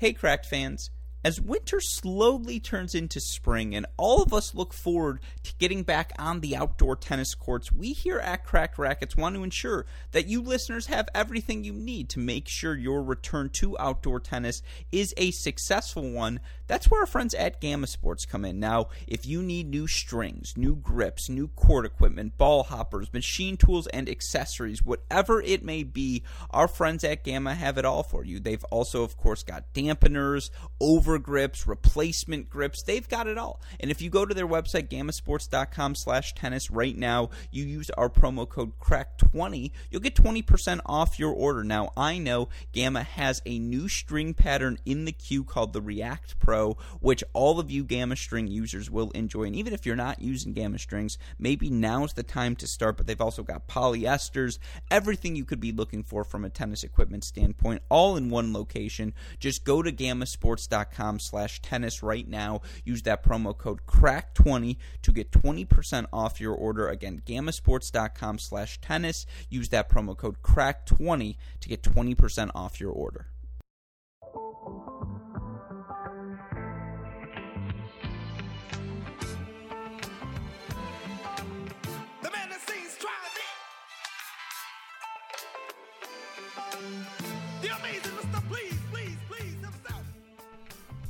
Hey, Cracked fans. As winter slowly turns into spring and all of us look forward to getting back on the outdoor tennis courts, we here at Cracked Racquets want to ensure that you listeners have everything you need to make sure your return to outdoor tennis is a successful one. That's where our friends at Gamma Sports come in. Now, if you need new strings, new grips, new court equipment, ball hoppers, machine tools, and accessories, whatever it may be, our friends at Gamma have it all for you. They've also, of course, got dampeners, over grips, replacement grips. They've got it all. And if you go to their website, gammasports.com slash tennis right now, you use our promo code CRACK20, you'll get 20% off your order. Now, I know Gamma has a new string pattern in the queue called the React Pro which all of you Gamma String users will enjoy. And even if you're not using Gamma Strings, maybe now's the time to start. But they've also got polyesters, everything you could be looking for from a tennis equipment standpoint, all in one location. Just go to gammasports.com slash tennis right now. Use that promo code CRACK20 to get 20% off your order. Again, gammasports.com slash tennis. Use that promo code CRACK20 to get 20% off your order.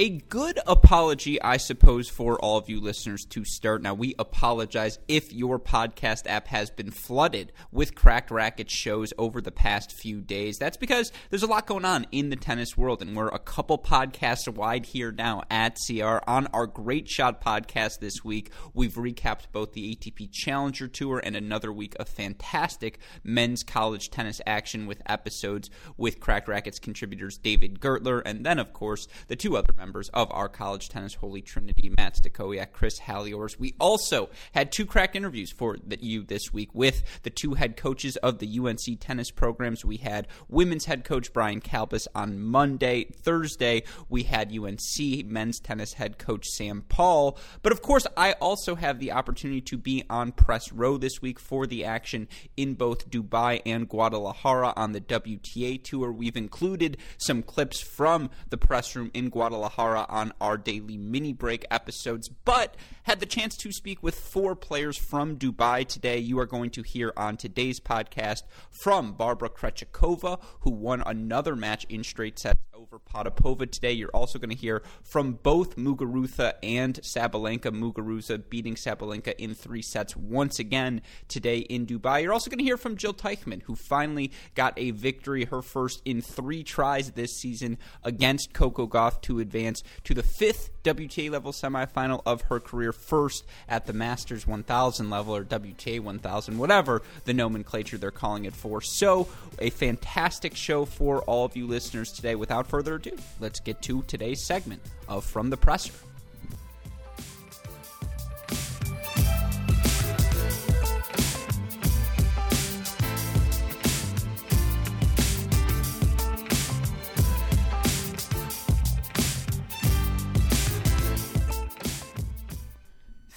a good apology, I suppose, for all of you listeners to start. Now, we apologize if your podcast app has been flooded with Cracked Racquets shows over the past few days. That's because there's a lot going on in the tennis world, and we're a couple podcasts wide here now at CR. On our Great Shot podcast this week, we've recapped both the ATP Challenger Tour and another week of fantastic men's college tennis action with episodes with Cracked Racquets contributors David Gertler, and then, of course, the two other members members of our college tennis holy trinity, Matt Stakowiak, Chris Halliors. We also had two crack interviews for the, you this week with the two head coaches of the UNC tennis programs. We had women's head coach Brian Kalbas on Monday. Thursday, we had UNC men's tennis head coach Sam Paul. But of course, I also have the opportunity to be on press row this week for the action in both Dubai and Guadalajara on the WTA tour. We've included some clips from the press room in Guadalajara on our daily mini break episodes, but had the chance to speak with four players from Dubai today. You are going to hear on today's podcast from Barbora Krejcikova, who won another match in straight sets over Potapova today. You're also going to hear from both Muguruza and Sabalenka. Muguruza beating Sabalenka in three sets once again today in Dubai. You're also going to hear from Jil Teichmann, who finally got a victory, her first in three tries this season against Coco Gauff to advance to the fifth WTA level semifinal of her career, first at the Masters 1000 level or WTA 1000, whatever the nomenclature they're calling it for. So, a fantastic show for all of you listeners today. Without further ado, let's get to today's segment of From the Presser.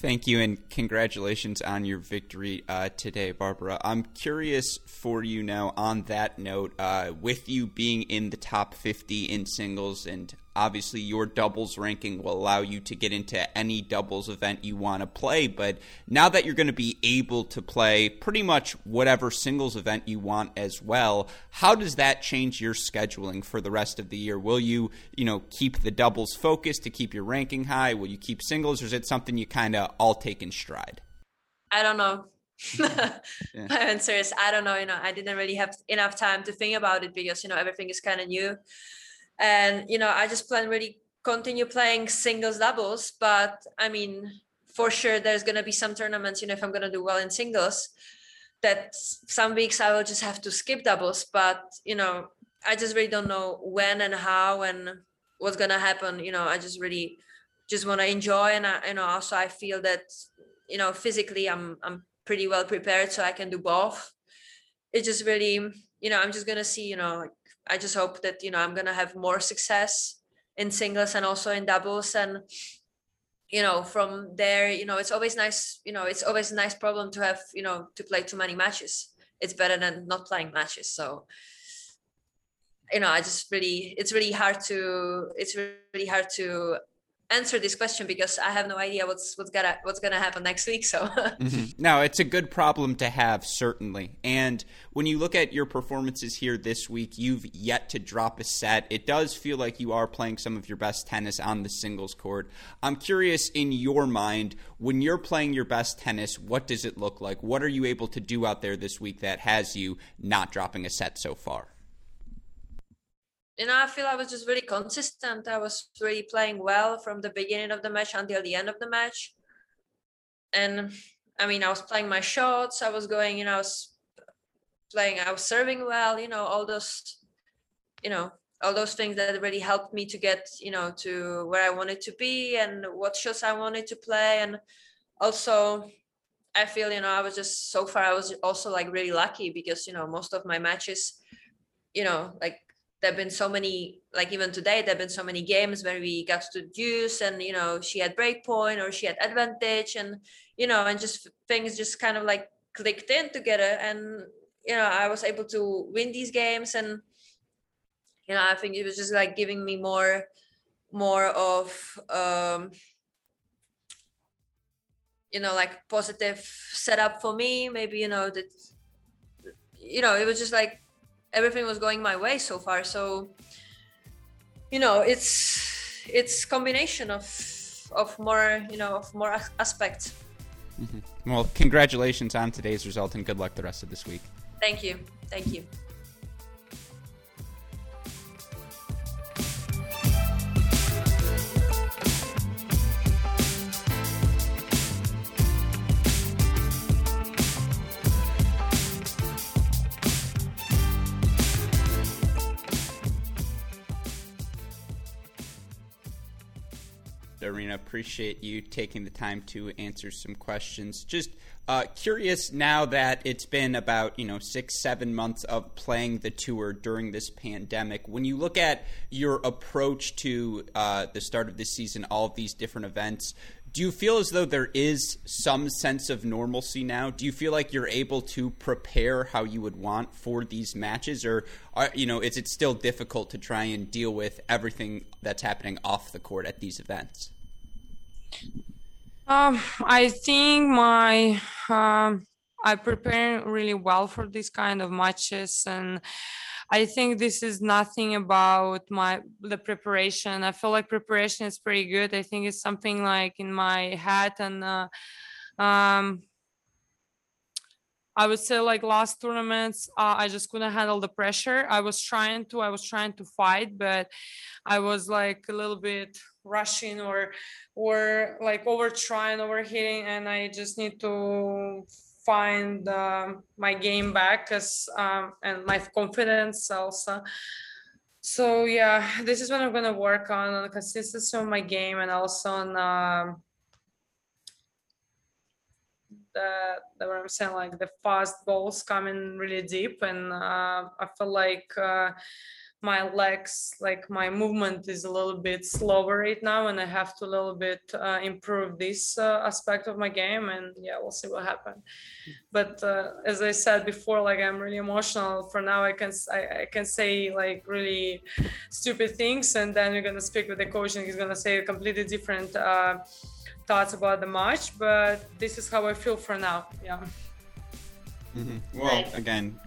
Thank you and congratulations on your victory uh, today, Barbora. I'm curious for you now on that note, uh, with you being in the top 50 in singles and obviously your doubles ranking will allow you to get into any doubles event you want to play. But now that you're going to be able to play pretty much whatever singles event you want as well, how does that change your scheduling for the rest of the year? Will you, you know, keep the doubles focused to keep your ranking high? Will you keep singles, or is it something you kind of all take in stride? I don't know. yeah. My answer is I don't know. You know, I didn't really have enough time to think about it because you know everything is kind of new and you know i just plan really continue playing singles doubles but i mean for sure there's going to be some tournaments you know if i'm going to do well in singles that some weeks i will just have to skip doubles. But you know i just really don't know when and how and what's going to happen you know i just really just want to enjoy and I, you know also i feel that you know physically i'm i'm pretty well prepared so i can do both. It just really you know i'm just going to see you know like I just hope that you know I'm gonna have more success in singles and also in doubles and you know from there you know it's always nice you know it's always a nice problem to have you know to play too many matches it's better than not playing matches. So you know, I just really it's really hard to it's really hard to answer this question because I have no idea what's what's gonna what's gonna happen next week. So mm-hmm. no, it's a good problem to have certainly. And when you look at your performances here this week, you've yet to drop a set. It does feel like you are playing some of your best tennis on the singles court. I'm curious in your mind when you're playing your best tennis, what does it look like? What are you able to do out there this week that has you not dropping a set so far? You know, I feel I was just really consistent. I was really playing well from the beginning of the match until the end of the match. And I mean, I was playing my shots. I was going, you know, I was playing, I was serving well, you know, all those, you know, all those things that really helped me to get, you know, to where I wanted to be and what shots I wanted to play. And also, I feel, you know, I was just so far, I was also like really lucky because, you know, most of my matches, you know, like there have been so many like even today there have been so many games where we got to deuce and you know she had break point or she had advantage and you know and just things just kind of like clicked in together. And you know i was able to win these games and you know i think it was just like giving me more more of um you know like positive setup for me. Maybe you know that you know it was just like everything was going my way so far. So you know it's it's combination of of more you know of more aspects. Mm-hmm. well congratulations on today's result and good luck the rest of this week. Thank you. Thank you Aryna. Appreciate you taking the time to answer some questions. Just uh, curious now that it's been about you know six, seven months of playing the tour during this pandemic. When you look at your approach to uh, the start of this season, all of these different events, do you feel as though there is some sense of normalcy now? Do you feel like you're able to prepare how you would want for these matches, or are, you know, is it still difficult to try and deal with everything that's happening off the court at these events? Um, I think my um, I prepare really well for these kind of matches, and I think this is nothing about my the preparation. I feel like preparation is pretty good. I think it's something like in my head, and uh, um, I would say like last tournaments, uh, I just couldn't handle the pressure. I was trying to, I was trying to fight, but I was like a little bit rushing or or like over trying overhitting and i just need to find uh, my game back because um, and my confidence also. So yeah this is what i'm gonna work on on the consistency of my game and also on uh, the, the what i'm saying like the fast balls coming really deep and uh, i feel like uh, my legs like my movement is a little bit slower right now and i have to a little bit uh, improve this uh, aspect of my game and yeah we'll see what happens but uh, as i said before like i'm really emotional. For now i can I, I, can say like really stupid things and then you're gonna speak with the coach and he's gonna say completely different uh, thoughts about the match but this is how i feel for now yeah. Mm-hmm. well again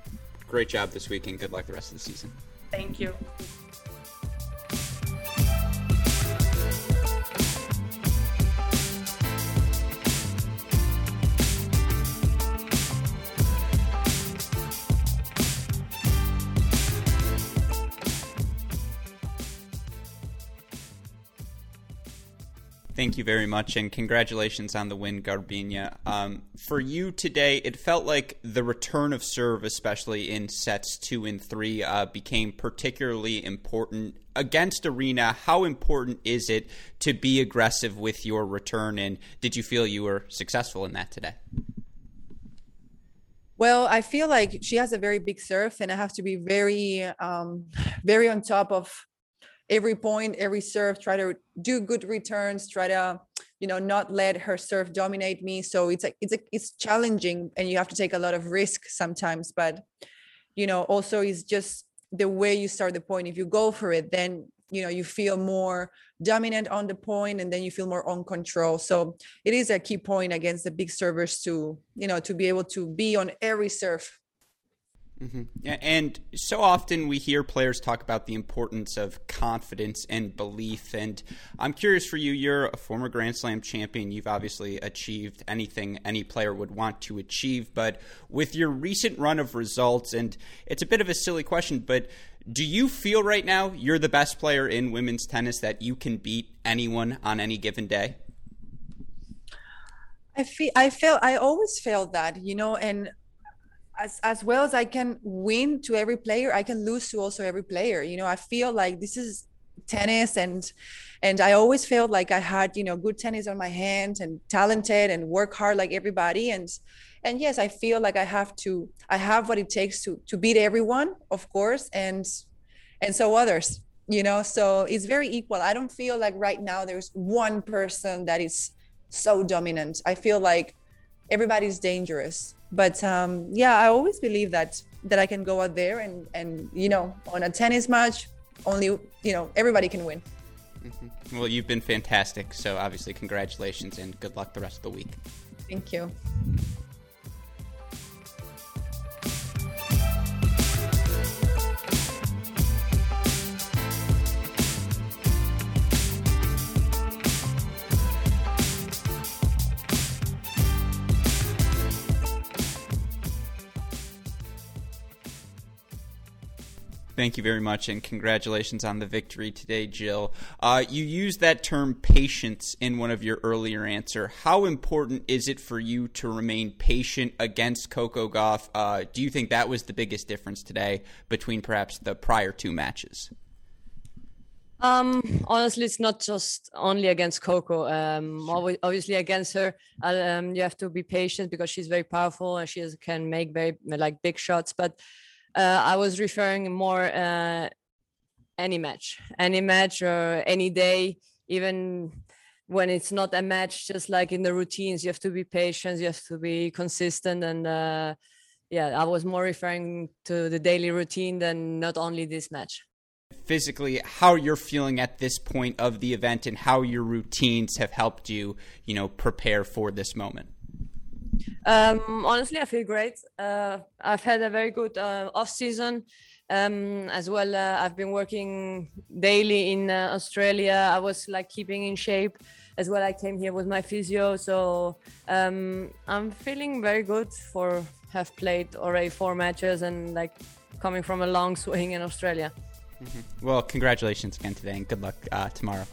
great job this week and good luck the rest of the season Thank you. Thank you very much, and congratulations on the win, Garbiñe. Um, for you today, it felt like the return of serve, especially in sets two and three, uh, became particularly important against Aryna. How important is it to be aggressive with your return, and did you feel you were successful in that today? Well, I feel like she has a very big serve, and I have to be very, um, very on top of every point, every serve, try to do good returns, try to you know not let her serve dominate me. So it's like it's a, it's challenging and you have to take a lot of risk sometimes but you know also it's just the way you start the point. If you go for it then you know you feel more dominant on the point and then you feel more on control. So it is a key point against the big servers to you know to be able to be on every serve Mm-hmm. And so often we hear players talk about the importance of confidence and belief. And I'm curious for you, you're a former Grand Slam champion. You've obviously achieved anything any player would want to achieve. But with your recent run of results, and it's a bit of a silly question, but do you feel right now you're the best player in women's tennis that you can beat anyone on any given day? I feel I feel I always feel that, you know, and as as well as I can win to every player, I can lose to also every player. You know, I feel like this is tennis and and I always felt like I had, you know, good tennis on my hands and talented and work hard like everybody. And and yes, I feel like I have to I have what it takes to to beat everyone, of course, and and so others, you know. So it's very equal. I don't feel like right now there's one person that is so dominant. I feel like everybody's dangerous but um, yeah i always believe that that i can go out there and and you know on a tennis match only you know everybody can win. Mm-hmm. well you've been fantastic. So obviously congratulations and good luck the rest of the week. Thank you Thank you very much, and congratulations on the victory today, Jil. Uh, you used that term patience in one of your earlier answer. How important is it for you to remain patient against Coco Gauff? Uh, do you think that was the biggest difference today between perhaps the prior two matches? Um, honestly, it's not just only against Coco. Um, obviously against her, um, you have to be patient because she's very powerful and she can make very like big shots. But uh, I was referring more uh, any match, any match or any day, even when it's not a match, just like in the routines, you have to be patient, you have to be consistent. And uh, yeah, I was more referring to the daily routine than not only this match. Physically, how you're feeling at this point of the event and how your routines have helped you, you know, prepare for this moment. Um, honestly, I feel great. Uh, I've had a very good uh, off season. Um, as well, uh, I've been working daily in uh, Australia. I was like keeping in shape. As well, I came here with my physio, so um, I'm feeling very good for have played already four matches and like coming from a long swing in Australia. Mm-hmm. Well, congratulations again today, and good luck uh, tomorrow.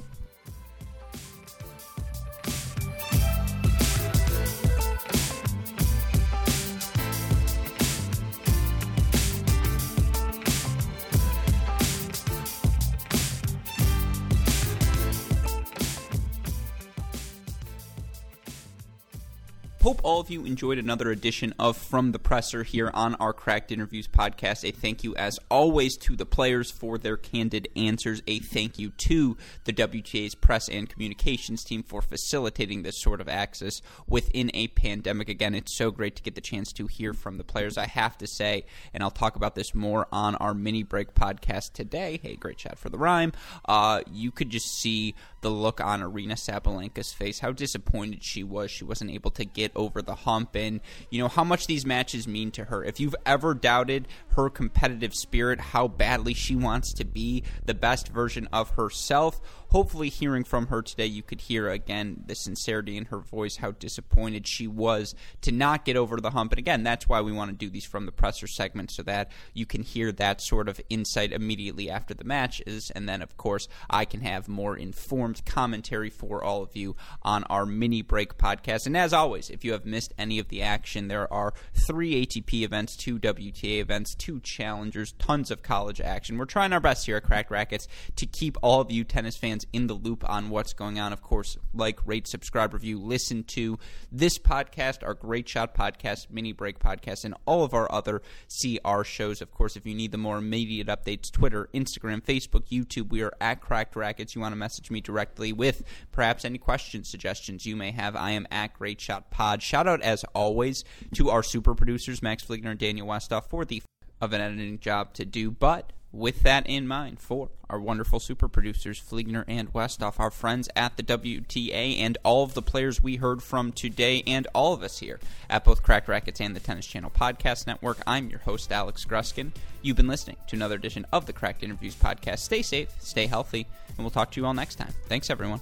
Hope all of you enjoyed another edition of From the Presser here on our Cracked Interviews podcast. A thank you, as always, to the players for their candid answers. A thank you to the WTA's press and communications team for facilitating this sort of access within a pandemic. Again, it's so great to get the chance to hear from the players. I have to say, and I'll talk about this more on our mini break podcast today. Hey, great chat for the rhyme. Uh, you could just see the look on Aryna Sabalenka's face, how disappointed she was. She wasn't able to get over the hump, and you know how much these matches mean to her. If you've ever doubted her competitive spirit, how badly she wants to be the best version of herself, hopefully hearing from her today, you could hear again the sincerity in her voice, how disappointed she was to not get over the hump. And again, that's why we want to do these from the presser segment so that you can hear that sort of insight immediately after the matches. And then, of course, I can have more informed commentary for all of you on our mini break podcast. And as always, if you have missed any of the action, there are three ATP events, two WTA events, two challengers, tons of college action. We're trying our best here at Cracked Racquets to keep all of you tennis fans fans in the loop on what's going on. Of course, like, rate, subscribe, review, listen to this podcast, our Great Shot podcast, Mini Break podcast, and all of our other CR shows. Of course, if you need the more immediate updates, Twitter, Instagram, Facebook, YouTube, we are at Cracked Racquets. You want to message me directly with perhaps any questions, suggestions you may have. I am at Great Shot Pod. Shout out, as always, to our super producers, Max Fligner and Daniel Westoff, for the of an editing job to do. But with that in mind, for our wonderful super producers, Fligner and Westoff, our friends at the WTA, and all of the players we heard from today, and all of us here at both Cracked Racquets and the Tennis Channel Podcast Network, I'm your host, Alex Gruskin. You've been listening to another edition of the Cracked Interviews Podcast. Stay safe, stay healthy, and we'll talk to you all next time. Thanks, everyone.